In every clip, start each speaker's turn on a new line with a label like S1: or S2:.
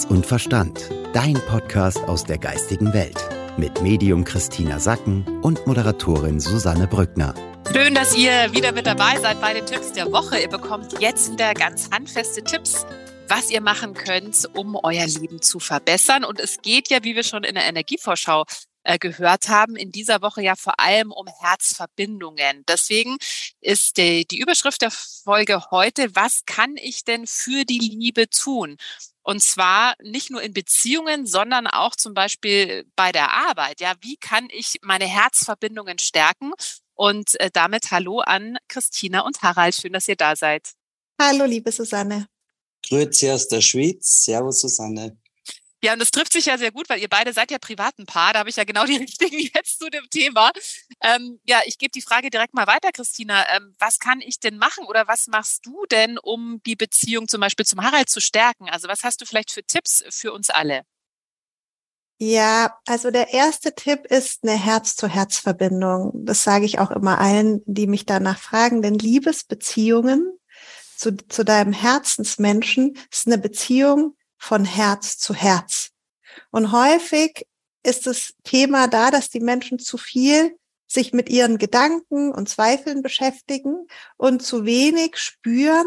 S1: Herz und Verstand. Dein Podcast aus der geistigen Welt. Mit Medium Christina Sacken und Moderatorin Susanne Brückner.
S2: Schön, dass ihr wieder mit dabei seid bei den Tipps der Woche. Ihr bekommt jetzt wieder ganz handfeste Tipps, was ihr machen könnt, um euer Leben zu verbessern. Und es geht ja, wie wir schon in der Energievorschau äh, gehört haben, in dieser Woche ja vor allem um Herzverbindungen. Deswegen ist die, die Überschrift der Folge heute, was kann ich denn für die Liebe tun? Und zwar nicht nur in Beziehungen, sondern auch zum Beispiel bei der Arbeit. Ja, wie kann ich meine Herzverbindungen stärken? Und äh, damit hallo an Christina und Harald. Schön, dass ihr da seid.
S3: Hallo, liebe Susanne.
S4: Grüezi aus der Schweiz. Servus, Susanne.
S2: Ja, und das trifft sich ja sehr gut, weil ihr beide seid ja privaten Paar. Da habe ich ja genau die richtigen jetzt zu dem Thema. Ähm, ja, ich gebe die Frage direkt mal weiter, Christina. Ähm, was kann ich denn machen oder was machst du denn, um die Beziehung zum Beispiel zum Harald zu stärken? Also was hast du vielleicht für Tipps für uns alle?
S3: Ja, also der erste Tipp ist eine Herz-zu-Herz-Verbindung. Das sage ich auch immer allen, die mich danach fragen, denn Liebesbeziehungen zu, zu deinem Herzensmenschen ist eine Beziehung, von Herz zu Herz. Und häufig ist das Thema da, dass die Menschen zu viel sich mit ihren Gedanken und Zweifeln beschäftigen und zu wenig spüren,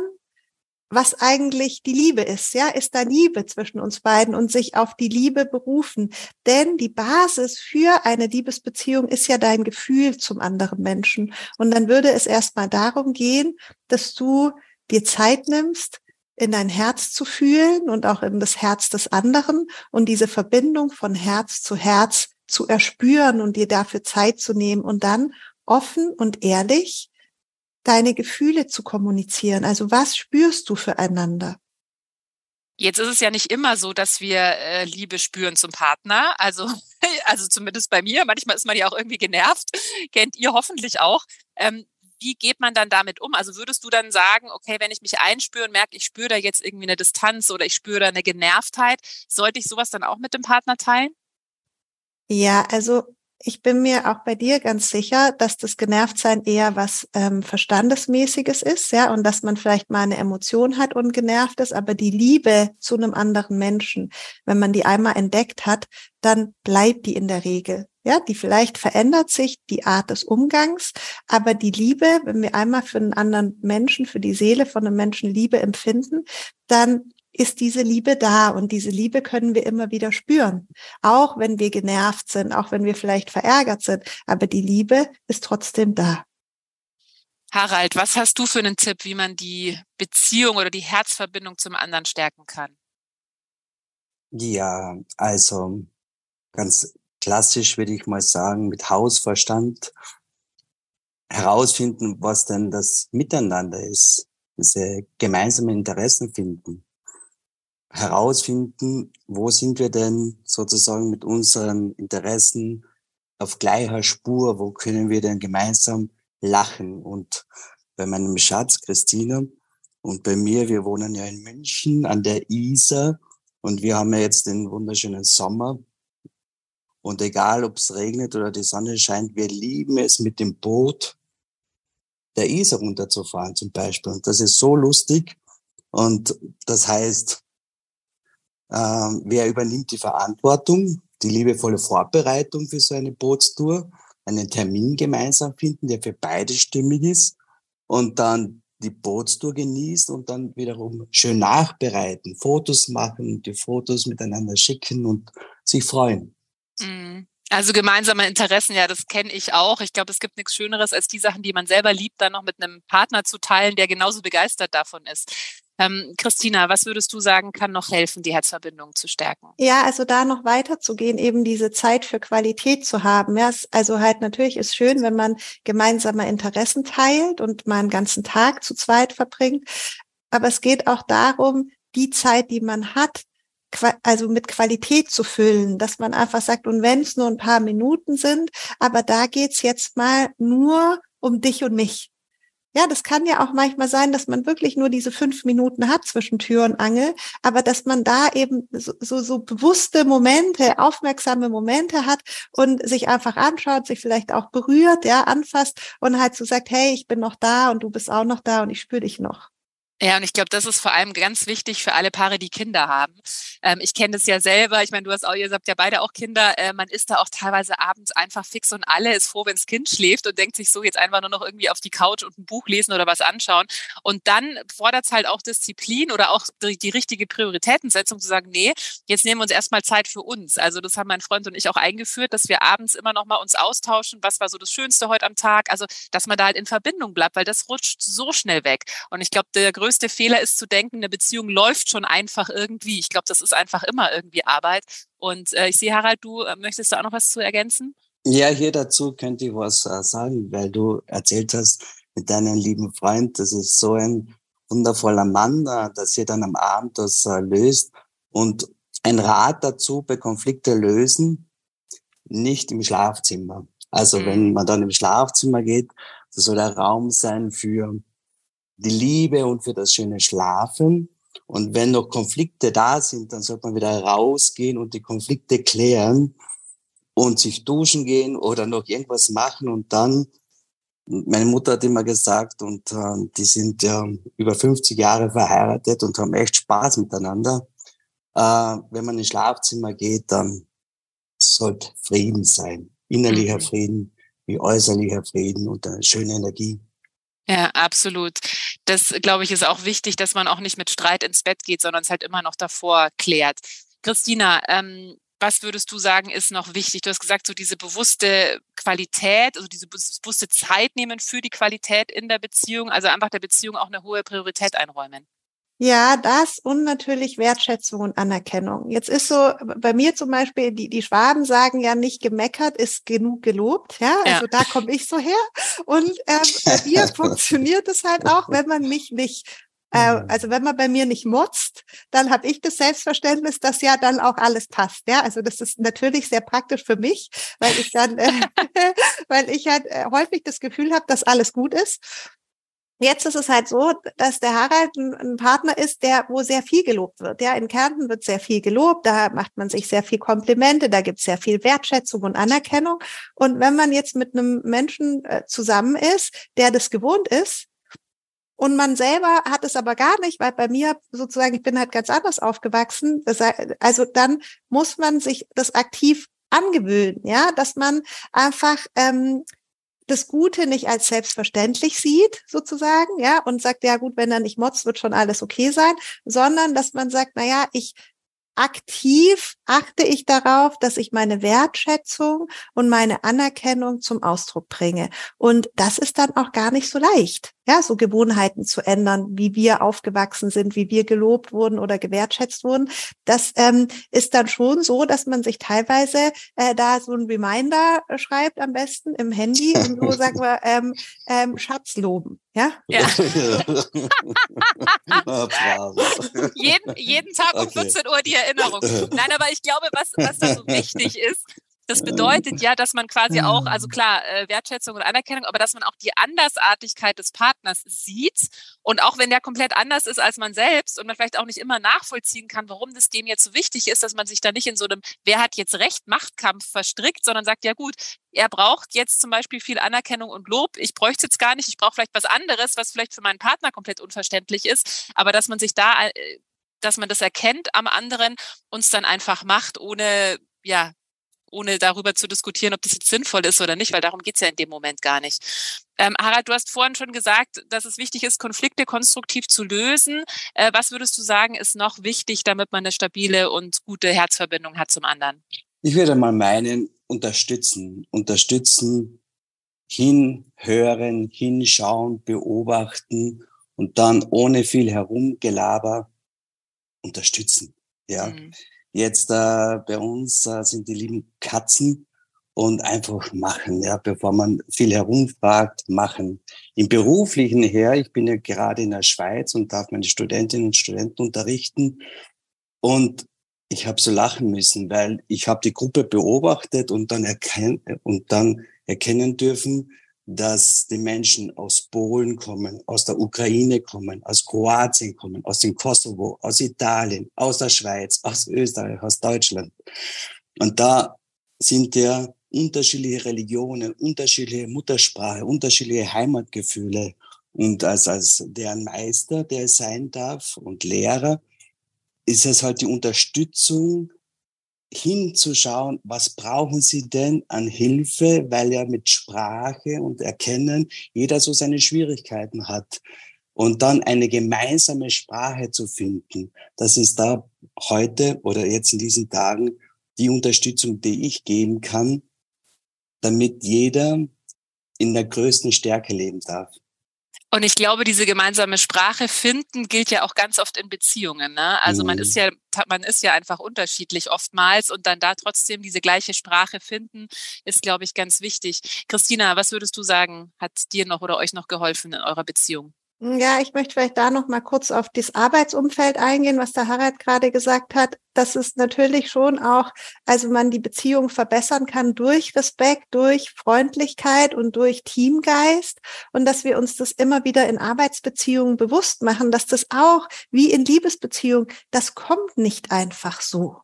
S3: was eigentlich die Liebe ist. Ja, ist da Liebe zwischen uns beiden und sich auf die Liebe berufen. Denn die Basis für eine Liebesbeziehung ist ja dein Gefühl zum anderen Menschen. Und dann würde es erstmal darum gehen, dass du dir Zeit nimmst, in dein Herz zu fühlen und auch in das Herz des anderen und diese Verbindung von Herz zu Herz zu erspüren und dir dafür Zeit zu nehmen und dann offen und ehrlich deine Gefühle zu kommunizieren. Also was spürst du füreinander?
S2: Jetzt ist es ja nicht immer so, dass wir äh, Liebe spüren zum Partner. Also, also zumindest bei mir. Manchmal ist man ja auch irgendwie genervt. Kennt ihr hoffentlich auch. Ähm, wie geht man dann damit um? Also würdest du dann sagen, okay, wenn ich mich einspüre und merke, ich spüre da jetzt irgendwie eine Distanz oder ich spüre da eine Genervtheit, sollte ich sowas dann auch mit dem Partner teilen?
S3: Ja, also ich bin mir auch bei dir ganz sicher, dass das Genervtsein eher was ähm, Verstandesmäßiges ist, ja, und dass man vielleicht mal eine Emotion hat und genervt ist, aber die Liebe zu einem anderen Menschen, wenn man die einmal entdeckt hat, dann bleibt die in der Regel. Ja, die vielleicht verändert sich die Art des Umgangs, aber die Liebe, wenn wir einmal für einen anderen Menschen, für die Seele von einem Menschen Liebe empfinden, dann ist diese Liebe da und diese Liebe können wir immer wieder spüren. Auch wenn wir genervt sind, auch wenn wir vielleicht verärgert sind, aber die Liebe ist trotzdem da.
S2: Harald, was hast du für einen Tipp, wie man die Beziehung oder die Herzverbindung zum anderen stärken kann?
S4: Ja, also ganz klassisch würde ich mal sagen, mit Hausverstand herausfinden, was denn das Miteinander ist, diese gemeinsamen Interessen finden, herausfinden, wo sind wir denn sozusagen mit unseren Interessen auf gleicher Spur, wo können wir denn gemeinsam lachen und bei meinem Schatz Christina und bei mir, wir wohnen ja in München an der Isar und wir haben ja jetzt den wunderschönen Sommer und egal, ob es regnet oder die Sonne scheint, wir lieben es, mit dem Boot der Isar runterzufahren zum Beispiel. Und das ist so lustig. Und das heißt, äh, wer übernimmt die Verantwortung, die liebevolle Vorbereitung für so eine Bootstour, einen Termin gemeinsam finden, der für beide stimmig ist und dann die Bootstour genießt und dann wiederum schön nachbereiten, Fotos machen, die Fotos miteinander schicken und sich freuen.
S2: Mhm. Also gemeinsame Interessen, ja, das kenne ich auch. Ich glaube, es gibt nichts Schöneres, als die Sachen, die man selber liebt, dann noch mit einem Partner zu teilen, der genauso begeistert davon ist. Ähm, Christina, was würdest du sagen, kann noch helfen, die Herzverbindung zu stärken?
S3: Ja, also da noch weiterzugehen, eben diese Zeit für Qualität zu haben. Ja, also halt natürlich ist schön, wenn man gemeinsame Interessen teilt und mal einen ganzen Tag zu zweit verbringt. Aber es geht auch darum, die Zeit, die man hat, also mit Qualität zu füllen, dass man einfach sagt, und wenn es nur ein paar Minuten sind, aber da geht's jetzt mal nur um dich und mich. Ja, das kann ja auch manchmal sein, dass man wirklich nur diese fünf Minuten hat zwischen Tür und Angel, aber dass man da eben so, so, so bewusste Momente, aufmerksame Momente hat und sich einfach anschaut, sich vielleicht auch berührt, ja, anfasst und halt so sagt, hey, ich bin noch da und du bist auch noch da und ich spüre dich noch.
S2: Ja, und ich glaube, das ist vor allem ganz wichtig für alle Paare, die Kinder haben. Ähm, ich kenne das ja selber. Ich meine, du hast auch, ihr habt ja beide auch Kinder. Äh, man ist da auch teilweise abends einfach fix und alle ist froh, wenn das Kind schläft und denkt sich so, jetzt einfach nur noch irgendwie auf die Couch und ein Buch lesen oder was anschauen. Und dann fordert es halt auch Disziplin oder auch die, die richtige Prioritätensetzung zu sagen, nee, jetzt nehmen wir uns erstmal Zeit für uns. Also das haben mein Freund und ich auch eingeführt, dass wir abends immer noch mal uns austauschen, was war so das Schönste heute am Tag. Also, dass man da halt in Verbindung bleibt, weil das rutscht so schnell weg. Und ich glaube, der größte größte Fehler ist zu denken, eine Beziehung läuft schon einfach irgendwie. Ich glaube, das ist einfach immer irgendwie Arbeit. Und äh, ich sehe, Harald, du äh, möchtest da auch noch was zu ergänzen?
S4: Ja, hier dazu könnte ich was äh, sagen, weil du erzählt hast mit deinem lieben Freund, das ist so ein wundervoller Mann, äh, dass ihr dann am Abend das äh, löst. Und ein Rat dazu bei Konflikte lösen, nicht im Schlafzimmer. Also mhm. wenn man dann im Schlafzimmer geht, das soll der Raum sein für die Liebe und für das schöne Schlafen. Und wenn noch Konflikte da sind, dann sollte man wieder rausgehen und die Konflikte klären und sich duschen gehen oder noch irgendwas machen und dann, meine Mutter hat immer gesagt, und äh, die sind ja über 50 Jahre verheiratet und haben echt Spaß miteinander. Äh, wenn man ins Schlafzimmer geht, dann sollte Frieden sein. Innerlicher mhm. Frieden, wie äußerlicher Frieden und eine schöne Energie.
S2: Ja, absolut. Das, glaube ich, ist auch wichtig, dass man auch nicht mit Streit ins Bett geht, sondern es halt immer noch davor klärt. Christina, ähm, was würdest du sagen, ist noch wichtig? Du hast gesagt, so diese bewusste Qualität, also diese bewusste Zeit nehmen für die Qualität in der Beziehung, also einfach der Beziehung auch eine hohe Priorität einräumen.
S3: Ja, das und natürlich Wertschätzung und Anerkennung. Jetzt ist so, bei mir zum Beispiel, die, die Schwaben sagen ja nicht gemeckert ist genug gelobt. Ja, also ja. da komme ich so her. Und äh, bei mir funktioniert es halt auch, wenn man mich nicht äh, mhm. also wenn man bei mir nicht motzt, dann habe ich das Selbstverständnis, dass ja dann auch alles passt. Ja, also das ist natürlich sehr praktisch für mich, weil ich dann, äh, weil ich halt äh, häufig das Gefühl habe, dass alles gut ist. Jetzt ist es halt so, dass der Harald ein, ein, Partner ist, der, wo sehr viel gelobt wird. Ja, in Kärnten wird sehr viel gelobt, da macht man sich sehr viel Komplimente, da gibt es sehr viel Wertschätzung und Anerkennung. Und wenn man jetzt mit einem Menschen äh, zusammen ist, der das gewohnt ist, und man selber hat es aber gar nicht, weil bei mir sozusagen, ich bin halt ganz anders aufgewachsen. Das, also dann muss man sich das aktiv angewöhnen, ja, dass man einfach ähm, das Gute nicht als selbstverständlich sieht, sozusagen, ja, und sagt, ja gut, wenn er nicht motzt, wird schon alles okay sein, sondern dass man sagt, na ja, ich aktiv achte ich darauf, dass ich meine Wertschätzung und meine Anerkennung zum Ausdruck bringe. Und das ist dann auch gar nicht so leicht, ja, so Gewohnheiten zu ändern, wie wir aufgewachsen sind, wie wir gelobt wurden oder gewertschätzt wurden. Das ähm, ist dann schon so, dass man sich teilweise äh, da so ein Reminder schreibt am besten im Handy und so sagen wir ähm, ähm, Schatz loben. Ja? ja.
S2: jeden, jeden Tag um 14 Uhr die Erinnerung. Nein, aber ich glaube, was, was da so wichtig ist, das bedeutet ja, dass man quasi auch, also klar, äh, Wertschätzung und Anerkennung, aber dass man auch die Andersartigkeit des Partners sieht. Und auch wenn der komplett anders ist als man selbst und man vielleicht auch nicht immer nachvollziehen kann, warum das dem jetzt so wichtig ist, dass man sich da nicht in so einem Wer hat jetzt Recht, Machtkampf verstrickt, sondern sagt, ja gut, er braucht jetzt zum Beispiel viel Anerkennung und Lob. Ich bräuchte es jetzt gar nicht. Ich brauche vielleicht was anderes, was vielleicht für meinen Partner komplett unverständlich ist. Aber dass man sich da, äh, dass man das erkennt am anderen, uns dann einfach macht, ohne ja, ohne darüber zu diskutieren, ob das jetzt sinnvoll ist oder nicht, weil darum geht's ja in dem Moment gar nicht. Ähm, Harald, du hast vorhin schon gesagt, dass es wichtig ist, Konflikte konstruktiv zu lösen. Äh, was würdest du sagen, ist noch wichtig, damit man eine stabile und gute Herzverbindung hat zum anderen?
S4: Ich würde mal meinen, unterstützen, unterstützen, hinhören, hinschauen, beobachten und dann ohne viel Herumgelaber unterstützen. Ja. Mhm. Jetzt äh, bei uns äh, sind die lieben Katzen und einfach machen, ja, bevor man viel herumfragt, machen. Im beruflichen her, ich bin ja gerade in der Schweiz und darf meine Studentinnen und Studenten unterrichten und ich habe so lachen müssen, weil ich habe die Gruppe beobachtet und dann erkennen und dann erkennen dürfen, dass die Menschen aus Polen kommen, aus der Ukraine kommen, aus Kroatien kommen, aus dem Kosovo, aus Italien, aus der Schweiz, aus Österreich, aus Deutschland. Und da sind ja unterschiedliche Religionen, unterschiedliche Muttersprache, unterschiedliche Heimatgefühle. und als, als deren Meister, der es sein darf und Lehrer, ist es halt die Unterstützung, hinzuschauen, was brauchen sie denn an Hilfe, weil ja mit Sprache und Erkennen jeder so seine Schwierigkeiten hat. Und dann eine gemeinsame Sprache zu finden, das ist da heute oder jetzt in diesen Tagen die Unterstützung, die ich geben kann, damit jeder in der größten Stärke leben darf.
S2: Und ich glaube, diese gemeinsame Sprache finden gilt ja auch ganz oft in Beziehungen. Ne? Also mhm. man ist ja, man ist ja einfach unterschiedlich oftmals und dann da trotzdem diese gleiche Sprache finden, ist, glaube ich, ganz wichtig. Christina, was würdest du sagen, hat dir noch oder euch noch geholfen in eurer Beziehung?
S3: Ja, ich möchte vielleicht da noch mal kurz auf das Arbeitsumfeld eingehen, was der Harald gerade gesagt hat. Das ist natürlich schon auch, also man die Beziehung verbessern kann durch Respekt, durch Freundlichkeit und durch Teamgeist und dass wir uns das immer wieder in Arbeitsbeziehungen bewusst machen, dass das auch wie in Liebesbeziehungen, das kommt nicht einfach so.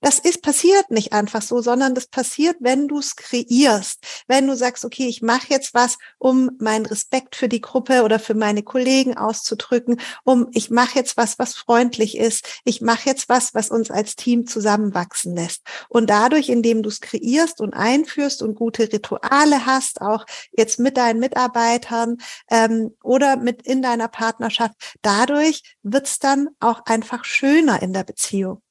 S3: Das ist passiert nicht einfach so, sondern das passiert, wenn du es kreierst. Wenn du sagst, okay, ich mache jetzt was, um meinen Respekt für die Gruppe oder für meine Kollegen auszudrücken, um ich mache jetzt was, was freundlich ist. Ich mache jetzt was, was uns als Team zusammenwachsen lässt. Und dadurch, indem du es kreierst und einführst und gute Rituale hast, auch jetzt mit deinen Mitarbeitern ähm, oder mit in deiner Partnerschaft, dadurch wird's dann auch einfach schöner in der Beziehung.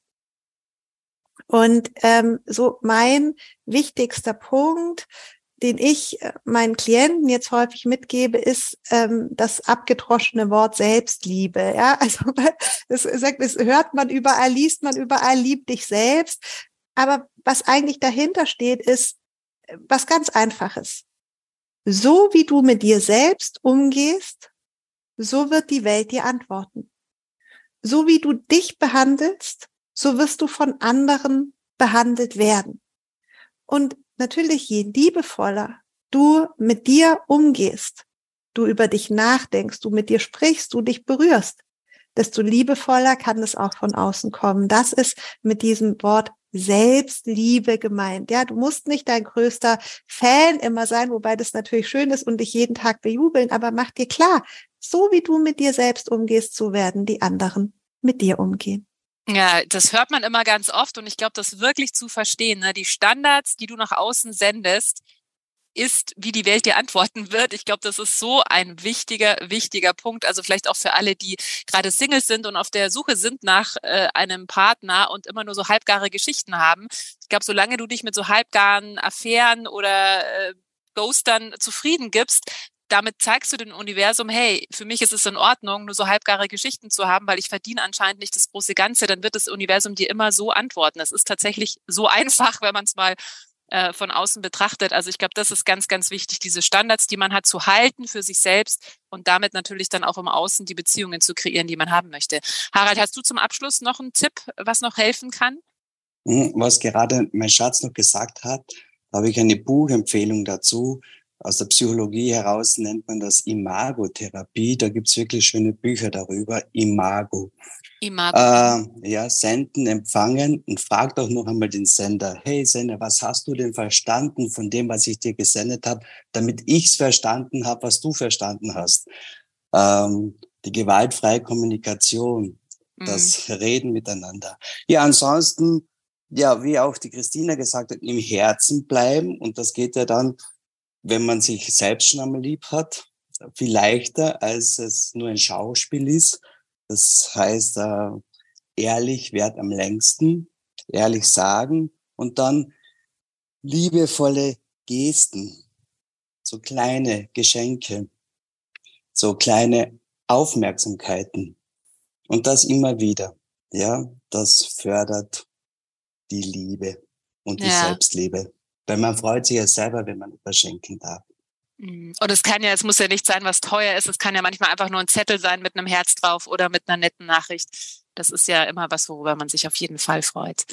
S3: Und ähm, so mein wichtigster Punkt, den ich äh, meinen Klienten jetzt häufig mitgebe, ist ähm, das abgedroschene Wort Selbstliebe. Ja, also es, es hört man überall, liest man überall, lieb dich selbst. Aber was eigentlich dahinter steht, ist äh, was ganz Einfaches. So wie du mit dir selbst umgehst, so wird die Welt dir antworten. So wie du dich behandelst, so wirst du von anderen behandelt werden. Und natürlich, je liebevoller du mit dir umgehst, du über dich nachdenkst, du mit dir sprichst, du dich berührst, desto liebevoller kann es auch von außen kommen. Das ist mit diesem Wort Selbstliebe gemeint. Ja, du musst nicht dein größter Fan immer sein, wobei das natürlich schön ist und dich jeden Tag bejubeln, aber mach dir klar, so wie du mit dir selbst umgehst, so werden die anderen mit dir umgehen.
S2: Ja, das hört man immer ganz oft und ich glaube, das wirklich zu verstehen. Ne? Die Standards, die du nach außen sendest, ist, wie die Welt dir antworten wird. Ich glaube, das ist so ein wichtiger, wichtiger Punkt. Also vielleicht auch für alle, die gerade Singles sind und auf der Suche sind nach äh, einem Partner und immer nur so halbgare Geschichten haben. Ich glaube, solange du dich mit so halbgaren Affären oder äh, Ghostern zufrieden gibst, damit zeigst du dem Universum, hey, für mich ist es in Ordnung, nur so halbgare Geschichten zu haben, weil ich verdiene anscheinend nicht das große Ganze, dann wird das Universum dir immer so antworten. Es ist tatsächlich so einfach, wenn man es mal äh, von außen betrachtet. Also ich glaube, das ist ganz, ganz wichtig, diese Standards, die man hat, zu halten für sich selbst und damit natürlich dann auch im Außen die Beziehungen zu kreieren, die man haben möchte. Harald, hast du zum Abschluss noch einen Tipp, was noch helfen kann?
S4: Hm, was gerade mein Schatz noch gesagt hat, habe ich eine Buchempfehlung dazu aus der Psychologie heraus nennt man das Imagotherapie. Da gibt's wirklich schöne Bücher darüber. Imago. Imago. Äh, ja, senden, empfangen und frag doch noch einmal den Sender. Hey Sender, was hast du denn verstanden von dem, was ich dir gesendet habe, damit ich's verstanden habe, was du verstanden hast? Ähm, die gewaltfreie Kommunikation, das mhm. Reden miteinander. Ja, ansonsten, ja, wie auch die Christina gesagt hat, im Herzen bleiben. Und das geht ja dann wenn man sich selbst schon einmal lieb hat, viel leichter, als es nur ein Schauspiel ist. Das heißt, äh, ehrlich wert am längsten, ehrlich sagen und dann liebevolle Gesten, so kleine Geschenke, so kleine Aufmerksamkeiten und das immer wieder. Ja, das fördert die Liebe und die ja. Selbstliebe. Weil man freut sich ja selber, wenn man überschenken darf.
S2: Mhm. Und es kann ja, es muss ja nicht sein, was teuer ist. Es kann ja manchmal einfach nur ein Zettel sein mit einem Herz drauf oder mit einer netten Nachricht. Das ist ja immer was, worüber man sich auf jeden Fall freut.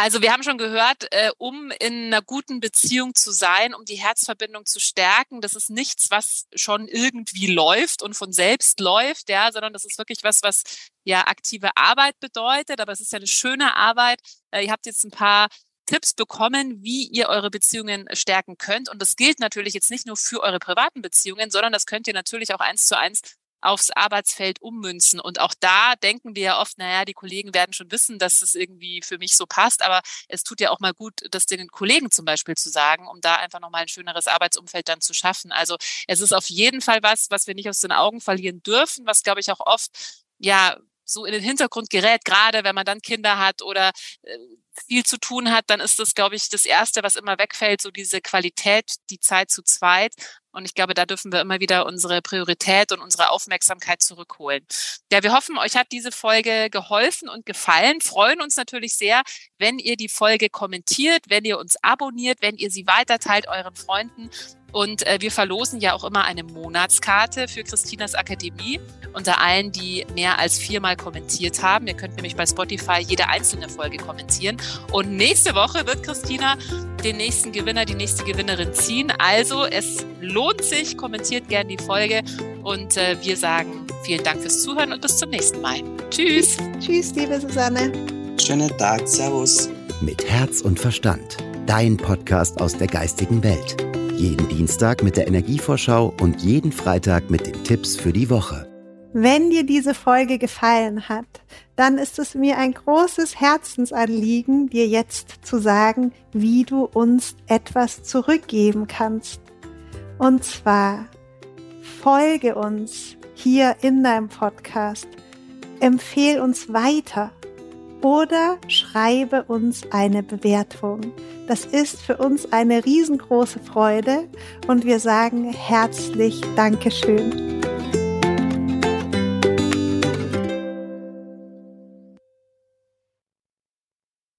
S2: Also wir haben schon gehört, äh, um in einer guten Beziehung zu sein, um die Herzverbindung zu stärken, das ist nichts, was schon irgendwie läuft und von selbst läuft, ja, sondern das ist wirklich was, was ja aktive Arbeit bedeutet. Aber es ist ja eine schöne Arbeit. Äh, ihr habt jetzt ein paar Tipps bekommen, wie ihr eure Beziehungen stärken könnt. Und das gilt natürlich jetzt nicht nur für eure privaten Beziehungen, sondern das könnt ihr natürlich auch eins zu eins aufs Arbeitsfeld ummünzen. Und auch da denken wir ja oft, naja, die Kollegen werden schon wissen, dass es irgendwie für mich so passt, aber es tut ja auch mal gut, das den Kollegen zum Beispiel zu sagen, um da einfach nochmal ein schöneres Arbeitsumfeld dann zu schaffen. Also es ist auf jeden Fall was, was wir nicht aus den Augen verlieren dürfen, was glaube ich auch oft ja so in den Hintergrund gerät, gerade wenn man dann Kinder hat oder äh, viel zu tun hat, dann ist das, glaube ich, das Erste, was immer wegfällt, so diese Qualität, die Zeit zu zweit. Und ich glaube, da dürfen wir immer wieder unsere Priorität und unsere Aufmerksamkeit zurückholen. Ja, wir hoffen, euch hat diese Folge geholfen und gefallen. Freuen uns natürlich sehr, wenn ihr die Folge kommentiert, wenn ihr uns abonniert, wenn ihr sie weiterteilt euren Freunden und äh, wir verlosen ja auch immer eine Monatskarte für Christinas Akademie unter allen, die mehr als viermal kommentiert haben. Ihr könnt nämlich bei Spotify jede einzelne Folge kommentieren. Und nächste Woche wird Christina den nächsten Gewinner, die nächste Gewinnerin ziehen. Also es lohnt sich, kommentiert gerne die Folge und äh, wir sagen vielen Dank fürs Zuhören und bis zum nächsten Mal. Tschüss.
S3: Tschüss, liebe Susanne.
S4: Schönen Tag, Servus.
S1: Mit Herz und Verstand. Dein Podcast aus der geistigen Welt. Jeden Dienstag mit der Energievorschau und jeden Freitag mit den Tipps für die Woche.
S3: Wenn dir diese Folge gefallen hat, dann ist es mir ein großes Herzensanliegen, dir jetzt zu sagen, wie du uns etwas zurückgeben kannst. Und zwar folge uns hier in deinem Podcast, empfehl uns weiter oder schreibe uns eine Bewertung. Das ist für uns eine riesengroße Freude und wir sagen herzlich Dankeschön.